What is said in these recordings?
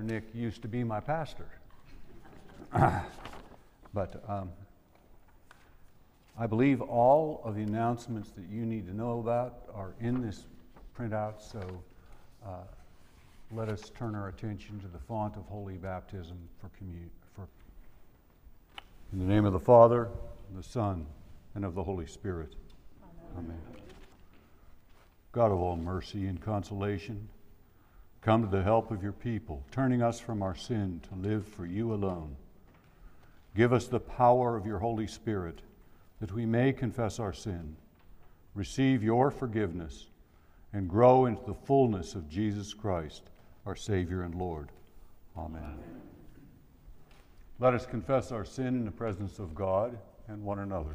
Pastor Nick used to be my pastor. but um, I believe all of the announcements that you need to know about are in this printout, so uh, let us turn our attention to the font of holy baptism for communion. For in the name of the Father, and the Son, and of the Holy Spirit. Amen. Amen. God of all mercy and consolation, come to the help of your people, turning us from our sin to live for you alone. Give us the power of your Holy Spirit that we may confess our sin, receive your forgiveness, and grow into the fullness of Jesus Christ, our Savior and Lord. Amen. Amen. Let us confess our sin in the presence of God and one another.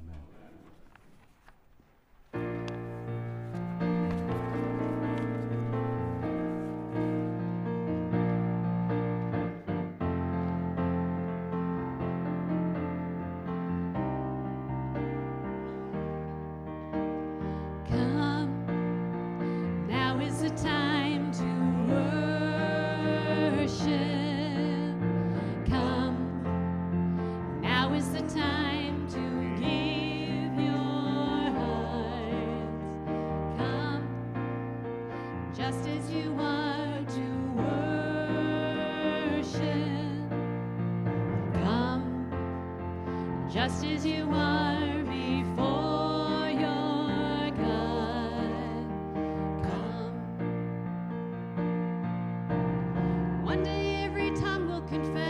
Amen. Song,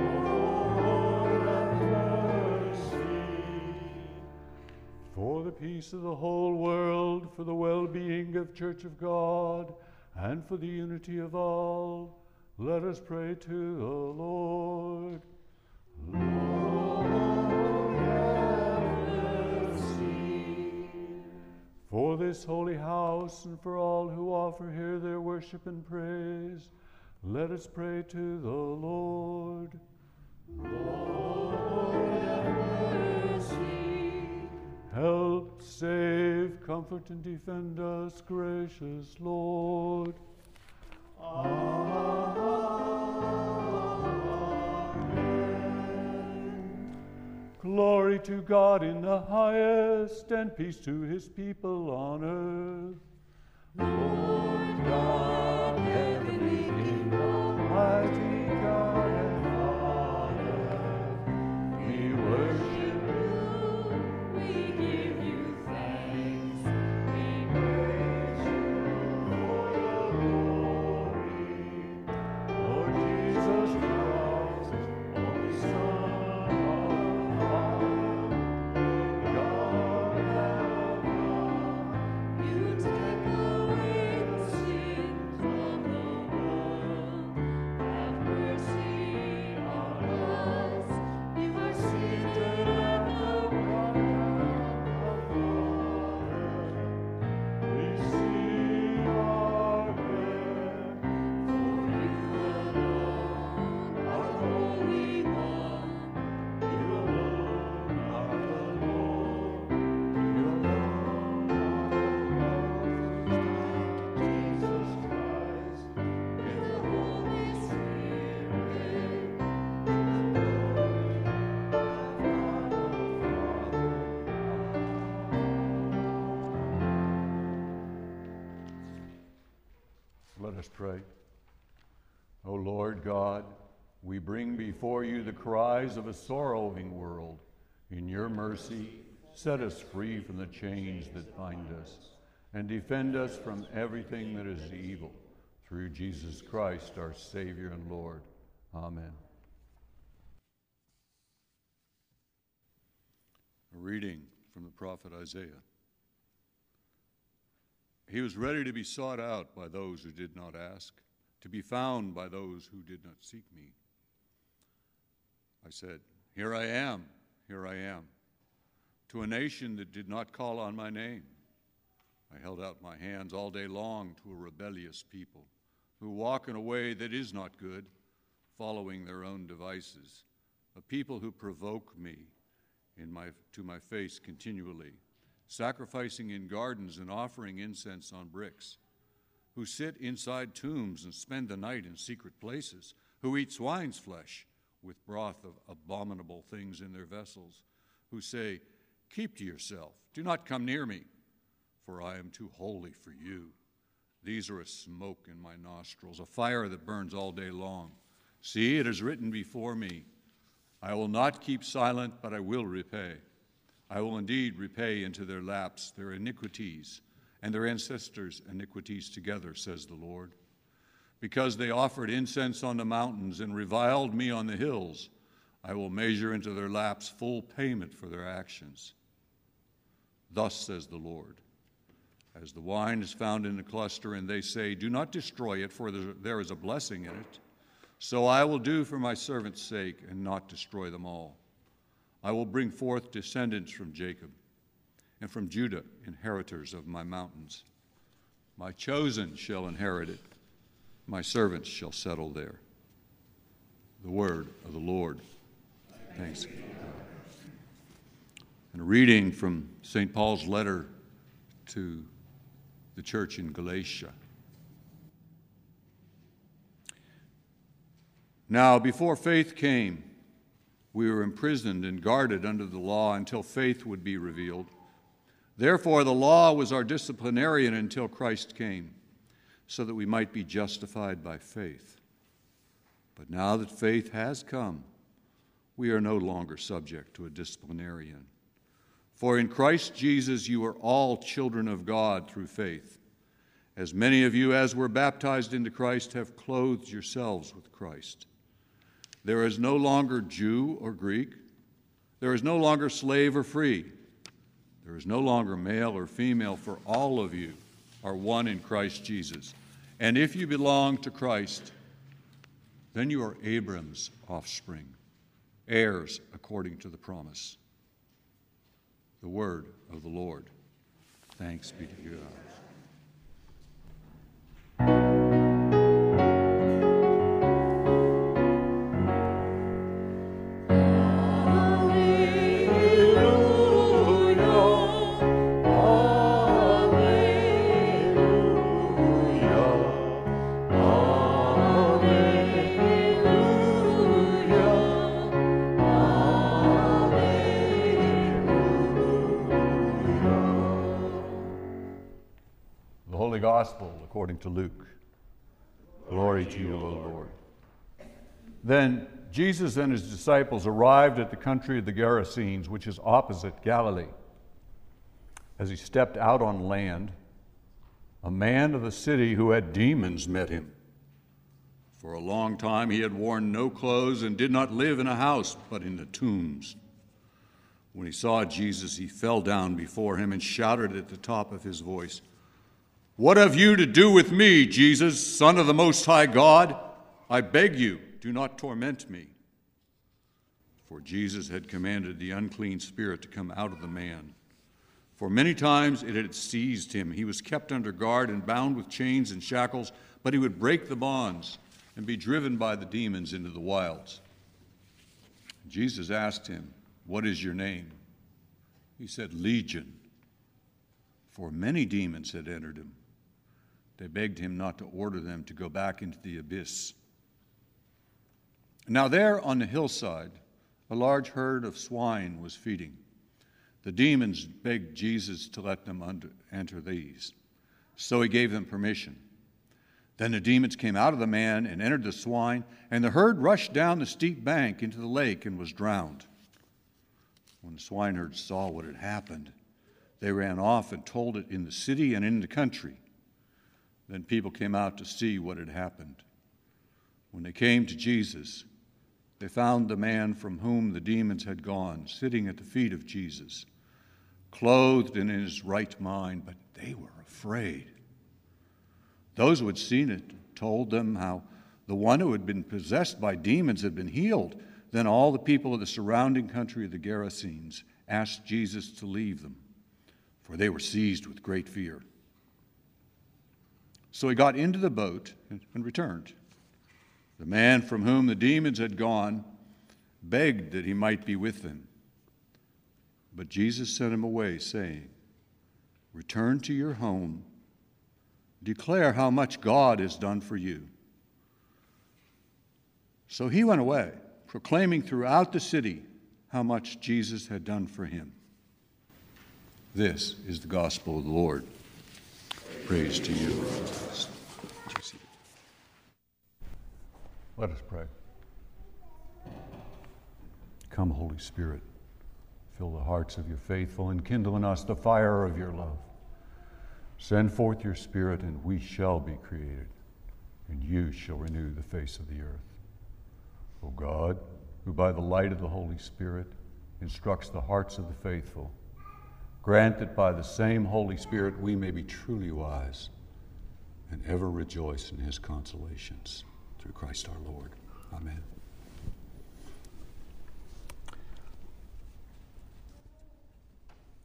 For the peace of the whole world, for the well being of Church of God, and for the unity of all, let us pray to the Lord. Lord, have mercy. For this holy house and for all who offer here their worship and praise, let us pray to the Lord. Lord. Help, save, comfort, and defend us, gracious Lord. Amen. Glory to God in the highest, and peace to his people on earth. Lord God, pray. O Lord God, we bring before you the cries of a sorrowing world. In your mercy, set us free from the chains that bind us, and defend us from everything that is evil. Through Jesus Christ, our Savior and Lord. Amen. A reading from the prophet Isaiah. He was ready to be sought out by those who did not ask, to be found by those who did not seek me. I said, Here I am, here I am, to a nation that did not call on my name. I held out my hands all day long to a rebellious people who walk in a way that is not good, following their own devices, a people who provoke me in my, to my face continually sacrificing in gardens and offering incense on bricks, who sit inside tombs and spend the night in secret places, who eat swine's flesh with broth of abominable things in their vessels, who say, Keep to yourself, do not come near me, for I am too holy for you. These are a smoke in my nostrils, a fire that burns all day long. See, it is written before me. I will not keep silent, but I will repay. I will indeed repay into their laps their iniquities and their ancestors' iniquities together, says the Lord. Because they offered incense on the mountains and reviled me on the hills, I will measure into their laps full payment for their actions. Thus says the Lord. As the wine is found in the cluster, and they say, Do not destroy it, for there is a blessing in it, so I will do for my servant's sake and not destroy them all. I will bring forth descendants from Jacob, and from Judah inheritors of my mountains. My chosen shall inherit it, my servants shall settle there. The word of the Lord. Thanks. And a reading from St. Paul's letter to the church in Galatia. Now, before faith came, We were imprisoned and guarded under the law until faith would be revealed. Therefore, the law was our disciplinarian until Christ came, so that we might be justified by faith. But now that faith has come, we are no longer subject to a disciplinarian. For in Christ Jesus you are all children of God through faith. As many of you as were baptized into Christ have clothed yourselves with Christ. There is no longer Jew or Greek. There is no longer slave or free. There is no longer male or female, for all of you are one in Christ Jesus. And if you belong to Christ, then you are Abram's offspring, heirs according to the promise. The word of the Lord. Thanks be to God. According to Luke. Glory to you, O Lord. Then Jesus and his disciples arrived at the country of the Gerasenes, which is opposite Galilee. As he stepped out on land, a man of the city who had demons met him. For a long time he had worn no clothes and did not live in a house, but in the tombs. When he saw Jesus, he fell down before him and shouted at the top of his voice, What have you to do with me, Jesus, Son of the Most High God? I beg you, do not torment me. For Jesus had commanded the unclean spirit to come out of the man. For many times it had seized him. He was kept under guard and bound with chains and shackles, but he would break the bonds and be driven by the demons into the wilds. Jesus asked him, What is your name? He said, Legion. For many demons had entered him. They begged him not to order them to go back into the abyss. Now, there on the hillside, a large herd of swine was feeding. The demons begged Jesus to let them under, enter these. So he gave them permission. Then the demons came out of the man and entered the swine, and the herd rushed down the steep bank into the lake and was drowned. When the swineherds saw what had happened, they ran off and told it in the city and in the country. Then people came out to see what had happened. When they came to Jesus, they found the man from whom the demons had gone sitting at the feet of Jesus, clothed and in his right mind, but they were afraid. Those who had seen it told them how the one who had been possessed by demons had been healed. Then all the people of the surrounding country of the Gerasenes asked Jesus to leave them, for they were seized with great fear. So he got into the boat and returned. The man from whom the demons had gone begged that he might be with them. But Jesus sent him away, saying, Return to your home, declare how much God has done for you. So he went away, proclaiming throughout the city how much Jesus had done for him. This is the gospel of the Lord. Praise to you. Let us pray. Come, Holy Spirit, fill the hearts of your faithful and kindle in us the fire of your love. Send forth your Spirit, and we shall be created, and you shall renew the face of the earth. O God, who by the light of the Holy Spirit instructs the hearts of the faithful, grant that by the same Holy Spirit we may be truly wise and ever rejoice in his consolations. Through Christ our Lord. Amen.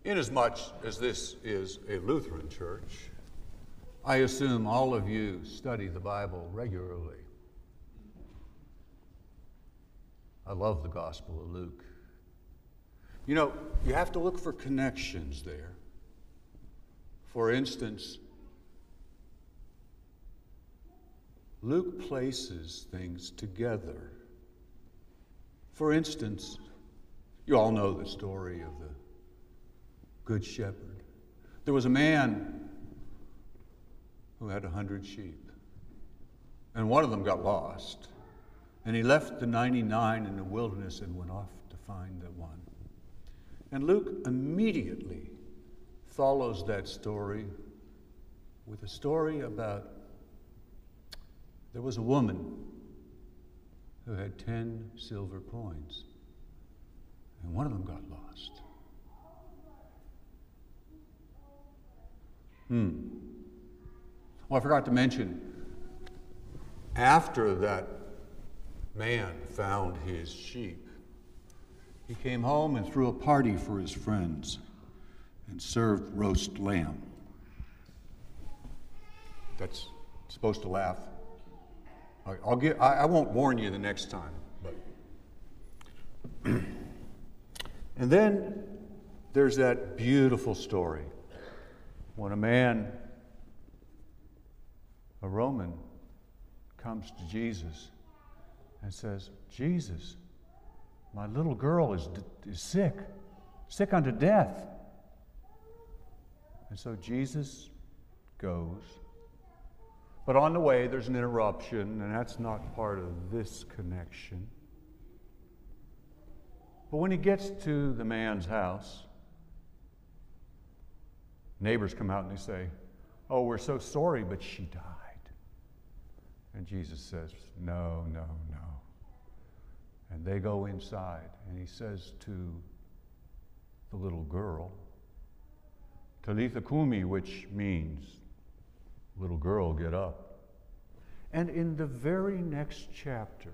Inasmuch as this is a Lutheran church, I assume all of you study the Bible regularly. I love the Gospel of Luke. You know, you have to look for connections there. For instance, Luke places things together For instance, you all know the story of the Good Shepherd. There was a man who had a hundred sheep, and one of them got lost. And he left the 99 in the wilderness and went off to find the one. And Luke immediately follows that story with a story about there was a woman who had 10 silver coins, and one of them got lost. Hmm. Well, I forgot to mention, after that man found his sheep, he came home and threw a party for his friends and served roast lamb. That's supposed to laugh. I'll get, I, I won't warn you the next time, but. and then there's that beautiful story when a man, a Roman, comes to Jesus and says, Jesus, my little girl is, is sick, sick unto death. And so Jesus goes. But on the way, there's an interruption, and that's not part of this connection. But when he gets to the man's house, neighbors come out and they say, Oh, we're so sorry, but she died. And Jesus says, No, no, no. And they go inside, and he says to the little girl, Talitha Kumi, which means, little girl, get up. And in the very next chapter,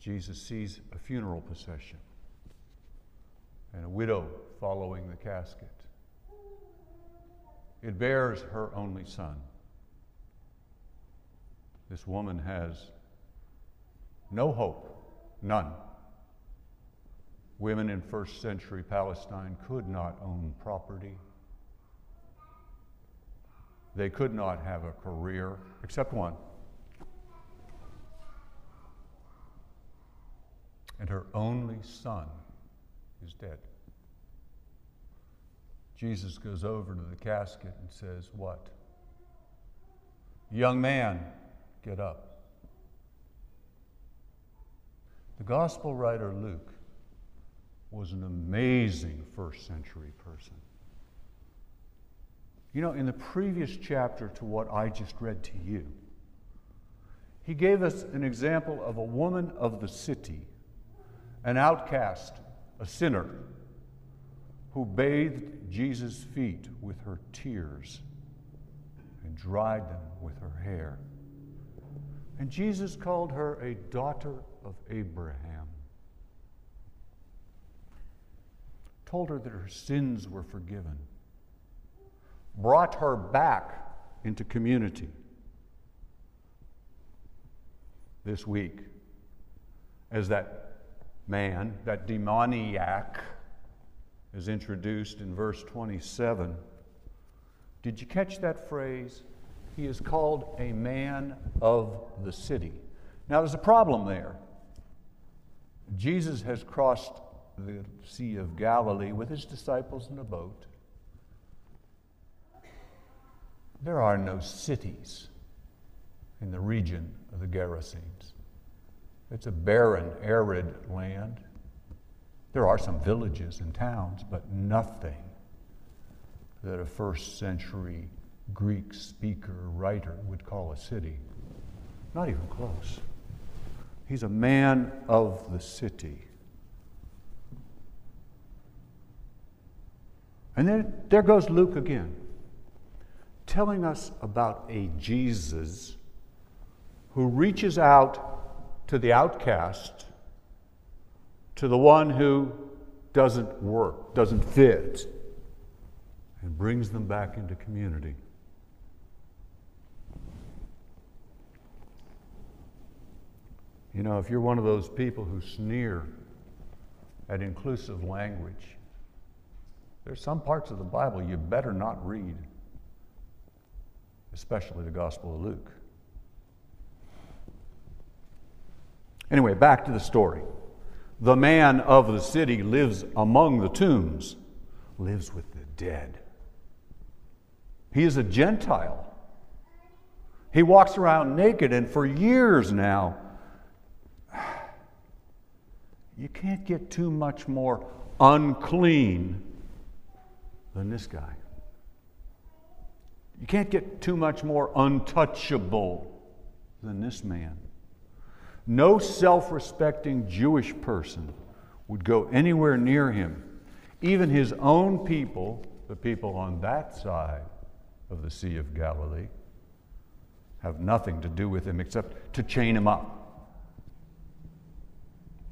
Jesus sees a funeral procession and a widow following the casket. It bears her only son. This woman has no hope, none. Women in first century Palestine could not own property. They could not have a career, except one. And her only son is dead. Jesus goes over to the casket and says, What? Young man, get up. The gospel writer Luke was an amazing first century person. You know, in the previous chapter to what I just read to you, he gave us an example of a woman of the city, an outcast, a sinner, who bathed Jesus' feet with her tears and dried them with her hair. And Jesus called her a daughter of Abraham, told her that her sins were forgiven, brought her back into community. This week, as that man, that demoniac, is introduced in verse 27, did you catch that phrase? He is called a man of the city. Now, there's a problem there. Jesus has crossed the Sea of Galilee with his disciples in a boat. There are no cities in the region of the Gerasenes. It's a barren, arid land. There are some villages and towns, but nothing that a first century Greek speaker, writer would call a city. Not even close. He's a man of the city. And then there goes Luke again, telling us about a Jesus who reaches out to the outcast, to the one who doesn't work, doesn't fit, and brings them back into community. You know, if you're one of those people who sneer at inclusive language, there's some parts of the Bible you better not read, especially the Gospel of Luke. Anyway, back to the story. The man of the city lives among the tombs, lives with the dead. He is a Gentile. He walks around naked, and for years now, you can't get too much more unclean than this guy. You can't get too much more untouchable than this man. No self respecting Jewish person would go anywhere near him. Even his own people, the people on that side of the Sea of Galilee, have nothing to do with him except to chain him up.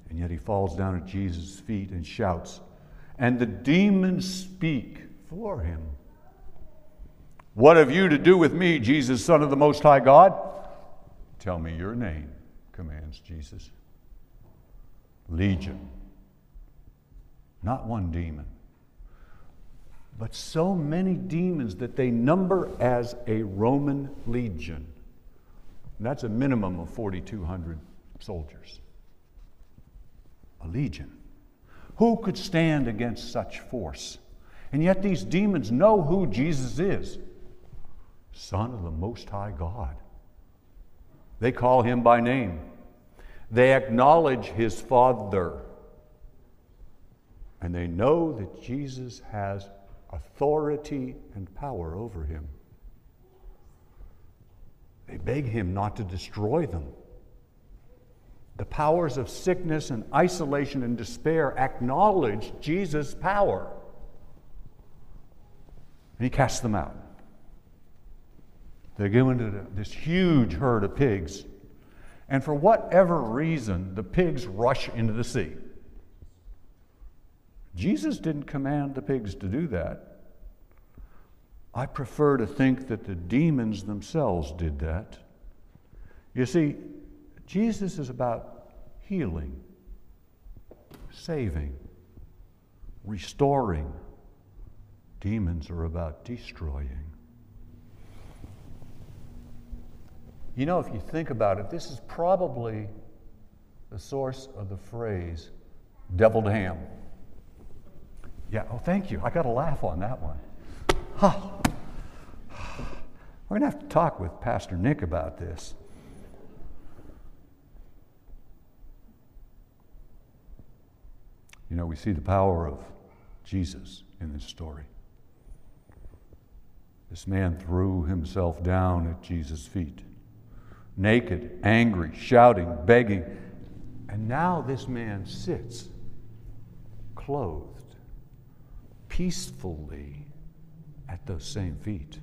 And yet he falls down at Jesus' feet and shouts, and the demons speak for him. What have you to do with me, Jesus, Son of the Most High God? Tell me your name, commands Jesus. Legion. Not one demon, but so many demons that they number as a Roman legion. And that's a minimum of 4,200 soldiers. A legion. Who could stand against such force? And yet these demons know who Jesus is Son of the Most High God. They call him by name, they acknowledge his Father. And they know that Jesus has authority and power over him. They beg him not to destroy them. The powers of sickness and isolation and despair acknowledge Jesus' power. And he casts them out. They go into this huge herd of pigs. And for whatever reason, the pigs rush into the sea. Jesus didn't command the pigs to do that. I prefer to think that the demons themselves did that. You see, Jesus is about healing, saving, restoring. Demons are about destroying. You know, if you think about it, this is probably the source of the phrase deviled ham. Yeah, oh, thank you. I got a laugh on that one. Huh. We're going to have to talk with Pastor Nick about this. You know, we see the power of Jesus in this story. This man threw himself down at Jesus' feet, naked, angry, shouting, begging. And now this man sits, clothed, peacefully at those same feet.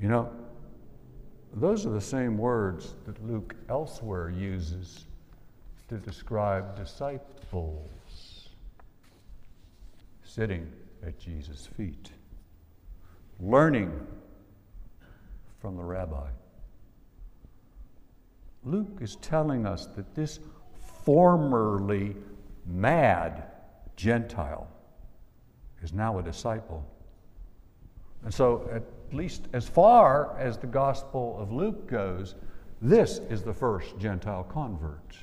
You know, those are the same words that Luke elsewhere uses to describe disciples sitting at Jesus' feet, learning from the rabbi. Luke is telling us that this formerly mad Gentile is now a disciple. And so, at least as far as the Gospel of Luke goes, this is the first Gentile convert.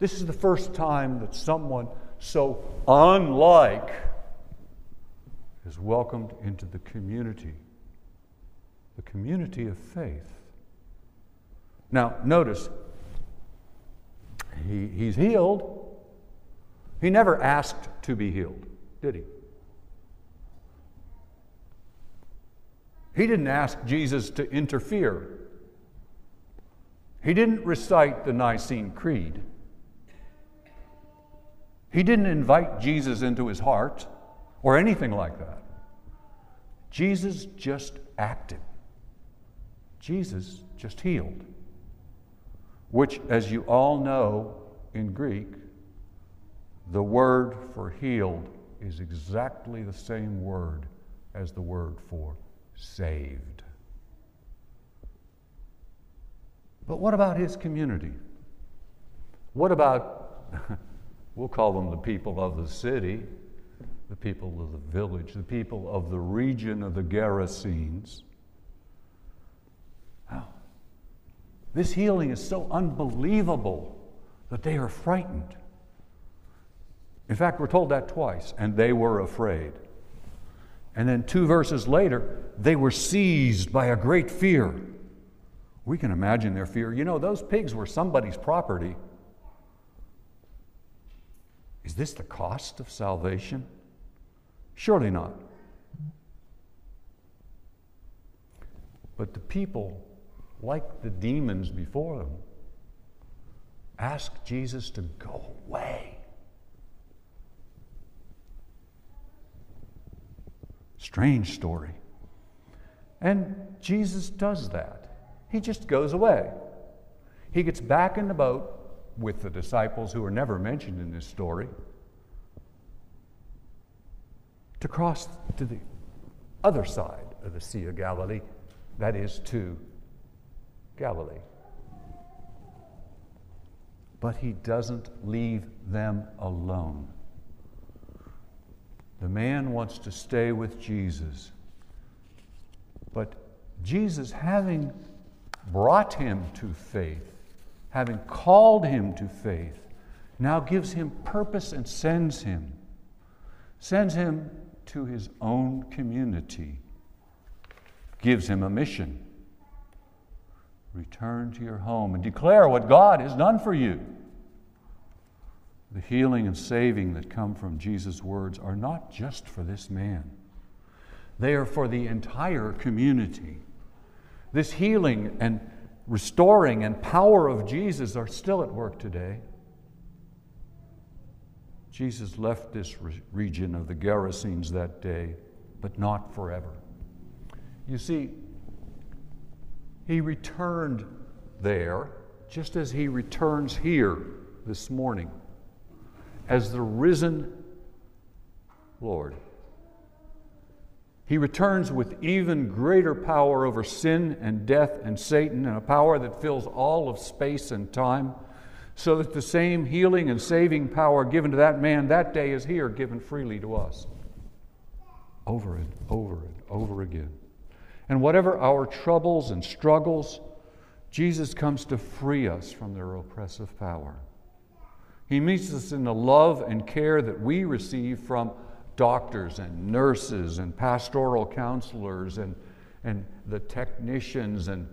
This is the first time that someone so unlike is welcomed into the community, the community of faith. Now, notice, he, he's healed. He never asked to be healed, did he? He didn't ask Jesus to interfere. He didn't recite the Nicene Creed. He didn't invite Jesus into his heart or anything like that. Jesus just acted. Jesus just healed. Which, as you all know in Greek, the word for healed is exactly the same word as the word for saved. But what about his community? What about, we'll call them the people of the city, the people of the village, the people of the region of the Gerasenes? This healing is so unbelievable that they are frightened. In fact, we're told that twice, and they were afraid. And then two verses later, they were seized by a great fear. We can imagine their fear. You know, those pigs were somebody's property. Is this the cost of salvation? Surely not. But the people, like the demons before them, asked Jesus to go away. Strange story. And Jesus does that. He just goes away. He gets back in the boat with the disciples who are never mentioned in this story to cross to the other side of the Sea of Galilee, that is, to Galilee. But he doesn't leave them alone. The man wants to stay with Jesus. But Jesus, having brought him to faith, having called him to faith, now gives him purpose and sends him. Sends him to his own community, gives him a mission. Return to your home and declare what God has done for you. The healing and saving that come from Jesus' words are not just for this man, they are for the entire community. This healing and restoring and power of Jesus are still at work today. Jesus left this re- region of the Gerasenes that day, but not forever. You see, he returned there just as he returns here this morning as the risen Lord. He returns with even greater power over sin and death and Satan, and a power that fills all of space and time, so that the same healing and saving power given to that man that day is here, given freely to us. Over and over and over again. And whatever our troubles and struggles, Jesus comes to free us from their oppressive power. He meets us in the love and care that we receive from doctors and nurses and pastoral counselors and, and the technicians and,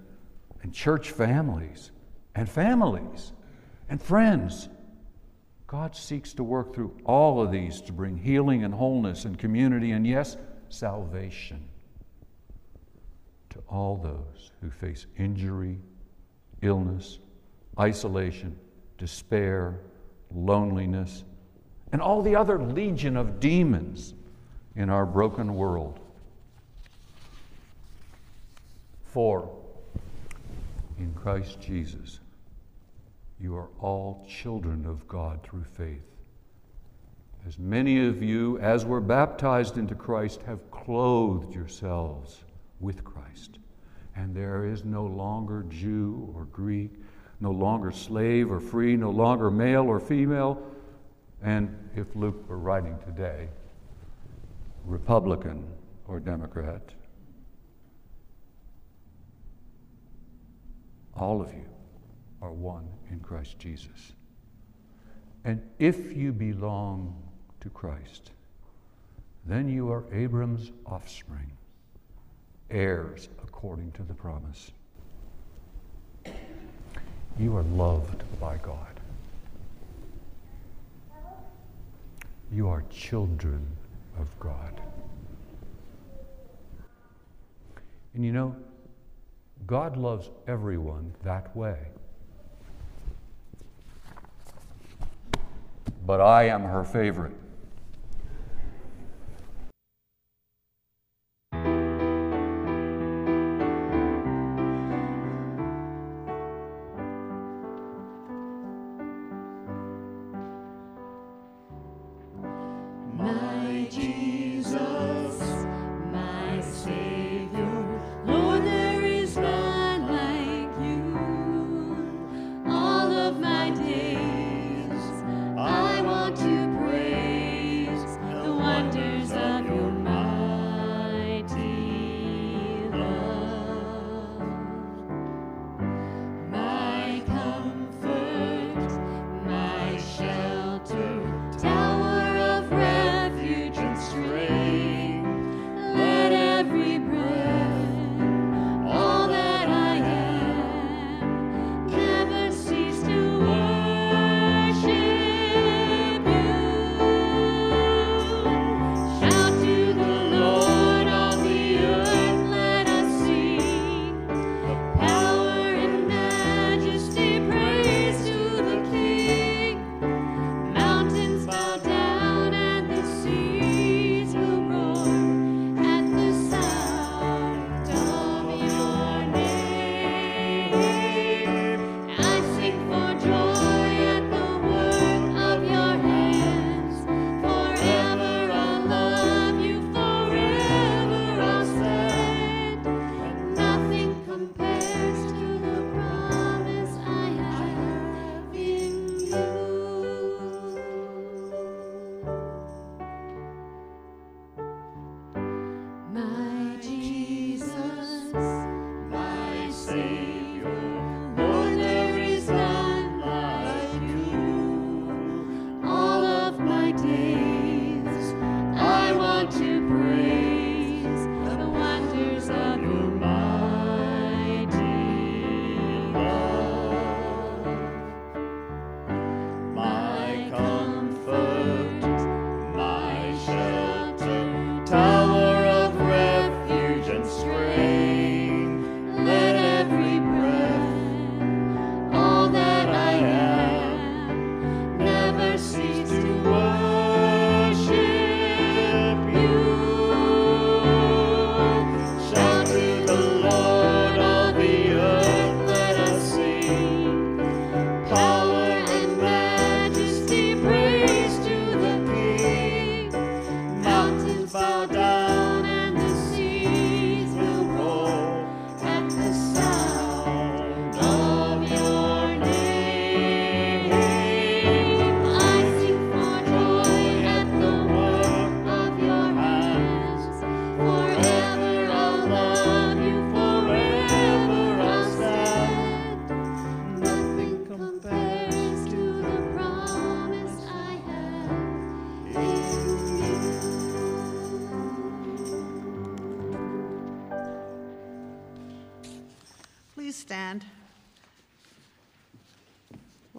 and church families and families and friends. God seeks to work through all of these to bring healing and wholeness and community and, yes, salvation to all those who face injury, illness, isolation, despair, loneliness, and all the other legion of demons in our broken world. For in Christ Jesus, you are all children of God through faith. As many of you, as were baptized into Christ, have clothed yourselves with Christ. And there is no longer Jew or Greek, no longer slave or free, no longer male or female, and if Luke were writing today, Republican or Democrat. All of you are one in Christ Jesus. And if you belong to Christ, then you are Abram's offspring, heirs according to the promise. You are loved by God. You are children of God. And you know, God loves everyone that way. But I am her favorite.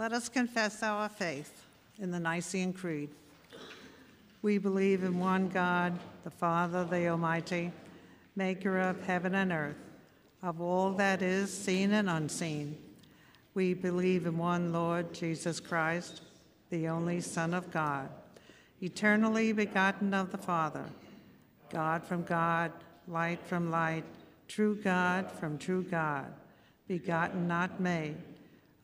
Let us confess our faith in the Nicene Creed. We believe in one God, the Father, the Almighty, maker of heaven and earth, of all that is seen and unseen. We believe in one Lord, Jesus Christ, the only Son of God, eternally begotten of the Father, God from God, light from light, true God from true God, begotten, not made,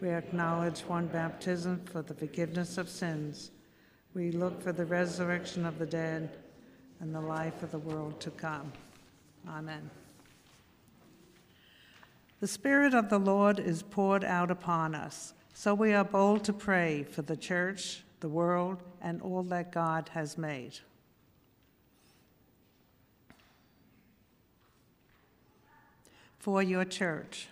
We acknowledge one baptism for the forgiveness of sins. We look for the resurrection of the dead and the life of the world to come. Amen. The Spirit of the Lord is poured out upon us, so we are bold to pray for the church, the world, and all that God has made. For your church.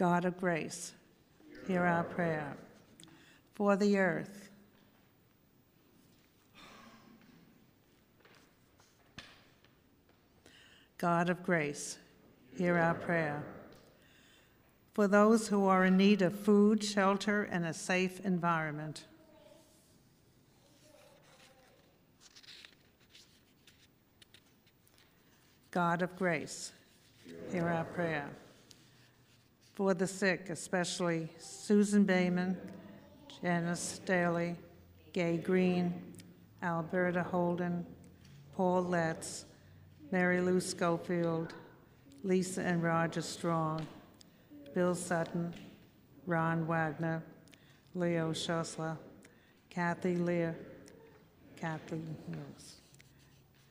God of grace, hear our prayer. For the earth, God of grace, hear our prayer. For those who are in need of food, shelter, and a safe environment. God of grace, hear our prayer. For the sick, especially Susan Bayman, Janice Daly, Gay Green, Alberta Holden, Paul Letts, Mary Lou Schofield, Lisa and Roger Strong, Bill Sutton, Ron Wagner, Leo Schussler, Kathy Lear, Kathy Mills,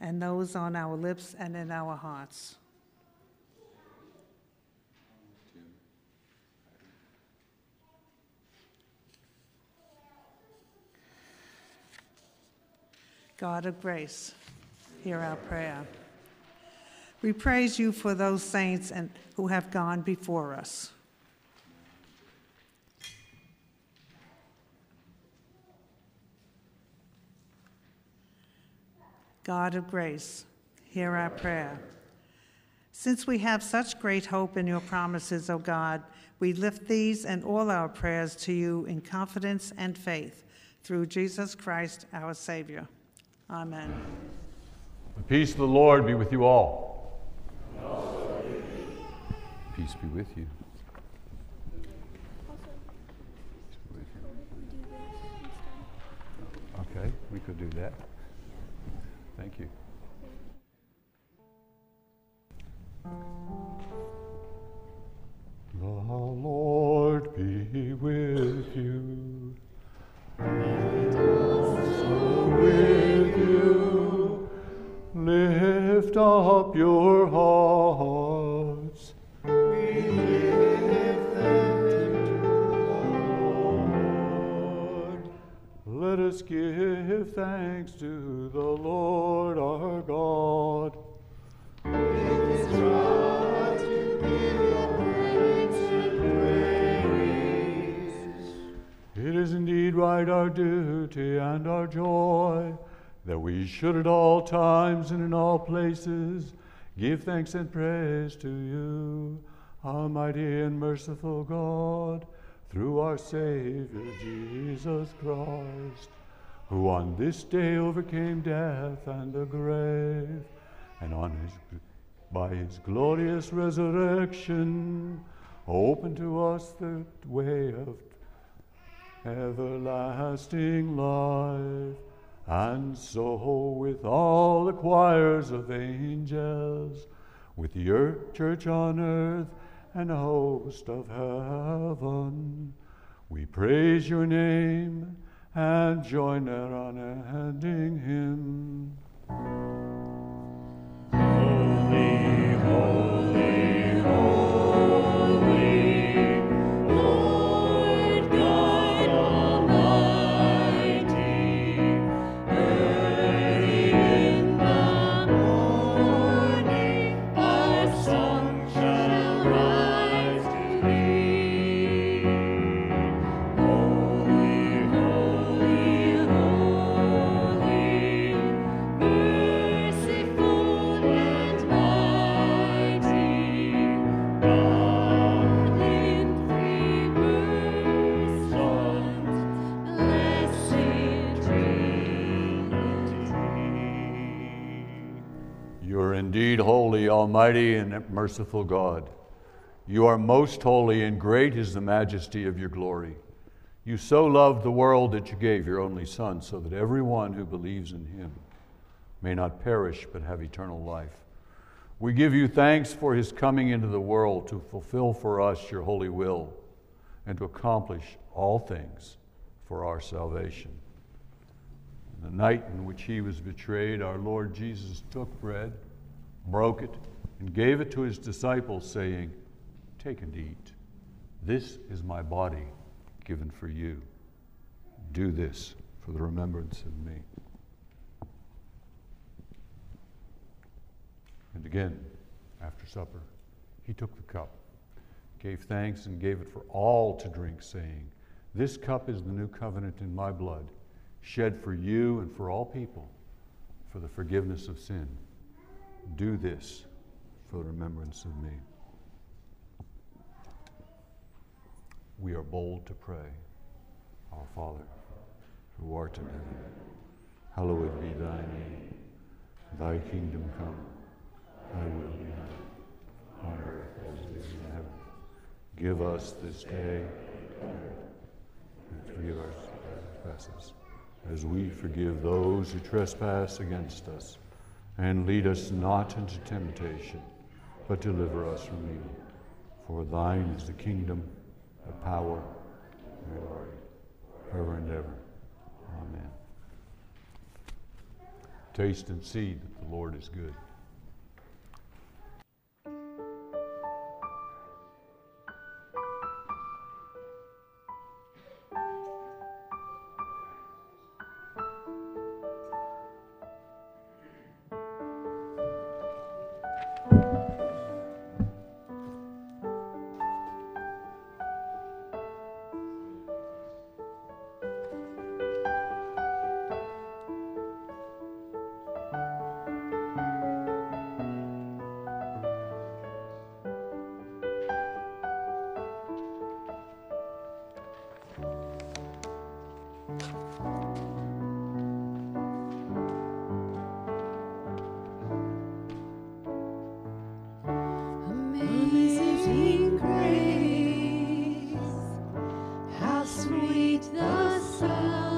and those on our lips and in our hearts. God of grace, hear our prayer. We praise you for those saints and who have gone before us. God of grace, hear our prayer. Since we have such great hope in your promises, O God, we lift these and all our prayers to you in confidence and faith through Jesus Christ, our Savior. Amen. The peace of the Lord be with you all. Peace be with you. Okay, we could do that. Thank you. The Lord be with you. Up your hearts. We lift them to the Lord. Let us give thanks to the Lord our God. It is indeed right, our duty and our joy, that we should at all times and in all places give thanks and praise to you, Almighty and merciful God, through our Savior Jesus Christ, who on this day overcame death and the grave, and on his, by his glorious resurrection, opened to us the way of everlasting life. And so, with all the choirs of angels, with your church on earth, and a host of heaven, we praise your name and join their unending hymn. Holy, holy, almighty, and merciful God. You are most holy, and great is the majesty of your glory. You so loved the world that you gave your only Son, so that everyone who believes in him may not perish but have eternal life. We give you thanks for his coming into the world to fulfill for us your holy will and to accomplish all things for our salvation. In The night in which he was betrayed, our Lord Jesus took bread, broke it, and gave it to his disciples, saying, Take and eat. This is my body given for you. Do this for the remembrance of me. And again, after supper, he took the cup, gave thanks, and gave it for all to drink, saying, This cup is the new covenant in my blood, shed for you and for all people for the forgiveness of sin. Do this for the remembrance of me. We are bold to pray, Our Father, who art in heaven, hallowed be thy name. Thy kingdom come, thy will be done, on earth as it is in heaven. Give us this day and forgive our trespasses, as we forgive those who trespass against us. And lead us not into temptation, but deliver us from evil. For thine is the kingdom, the power, and the glory, forever and ever. Amen. Taste and see that the Lord is good. sweet the sound.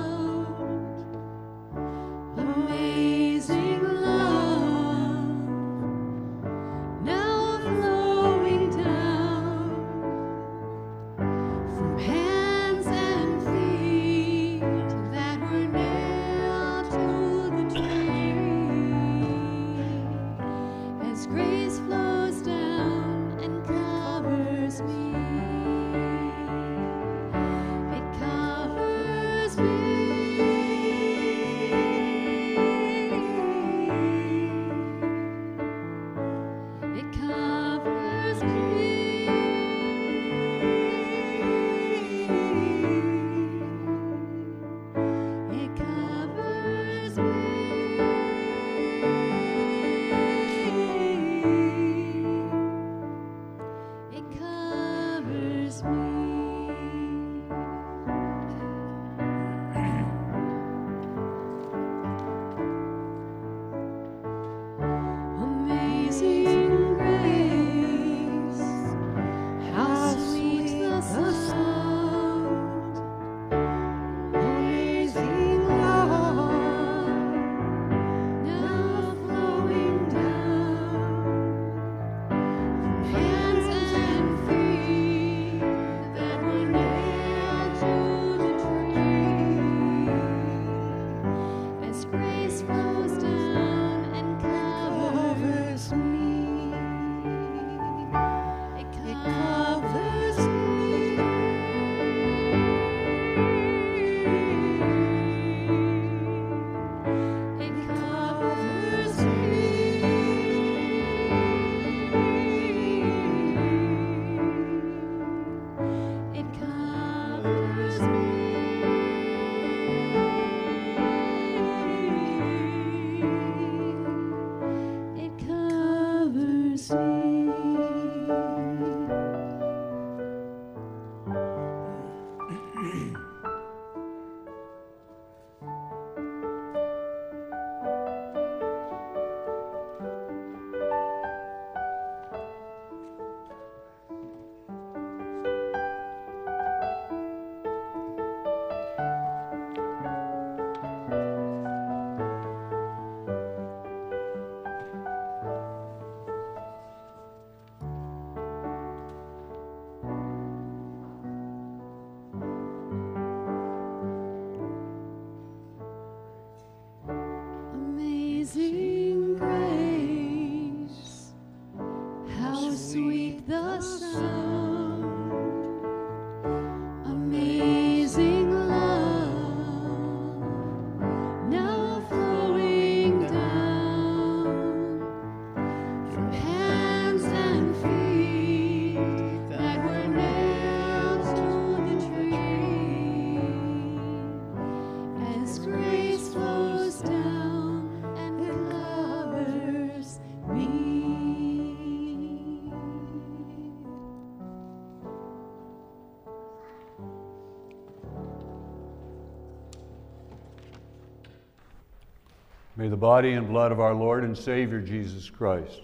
May the body and blood of our Lord and Savior Jesus Christ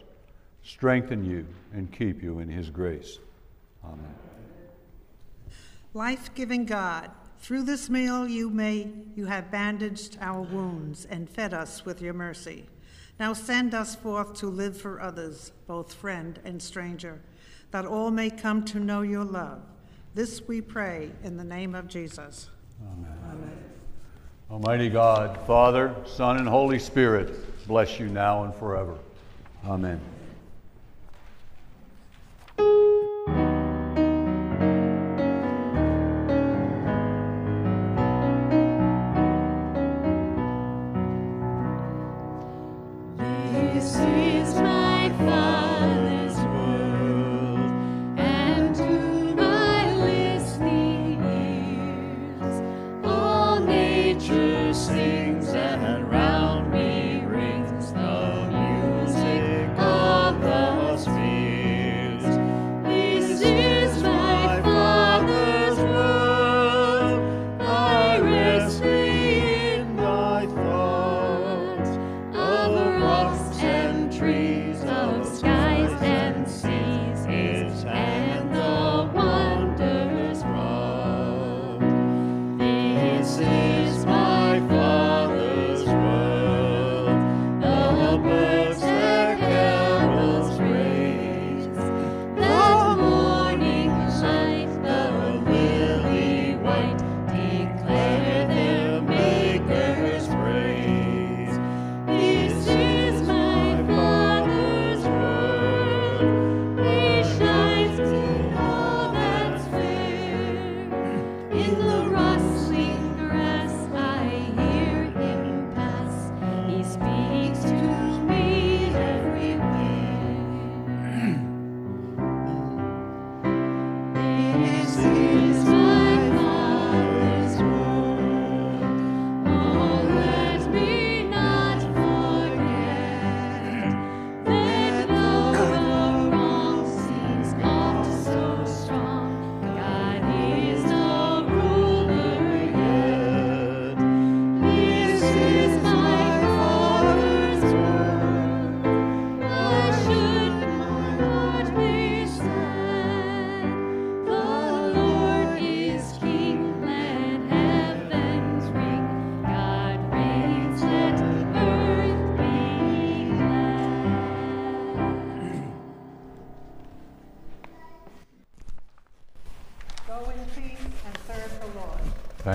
strengthen you and keep you in his grace. Amen. Life-giving God, through this meal you may you have bandaged our wounds and fed us with your mercy. Now send us forth to live for others, both friend and stranger, that all may come to know your love. This we pray in the name of Jesus. Almighty God, Father, Son, and Holy Spirit, bless you now and forever. Amen.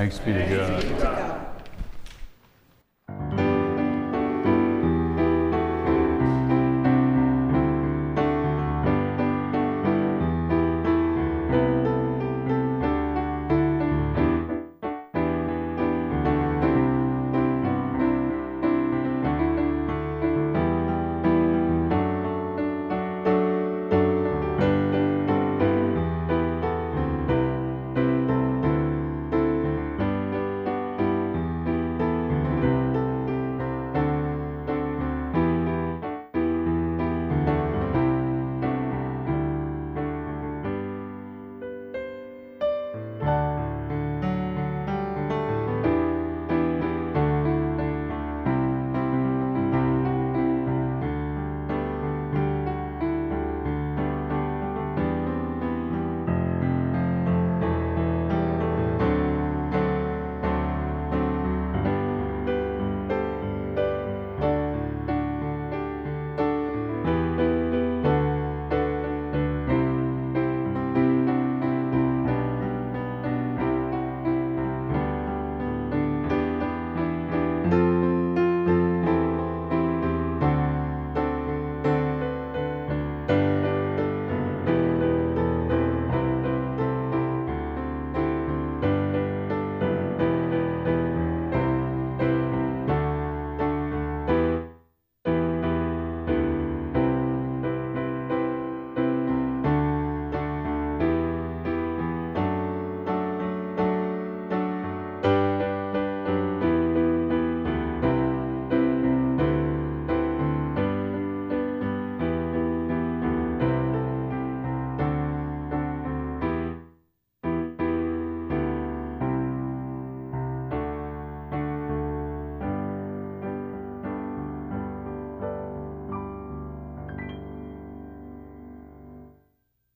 Thanks be to God.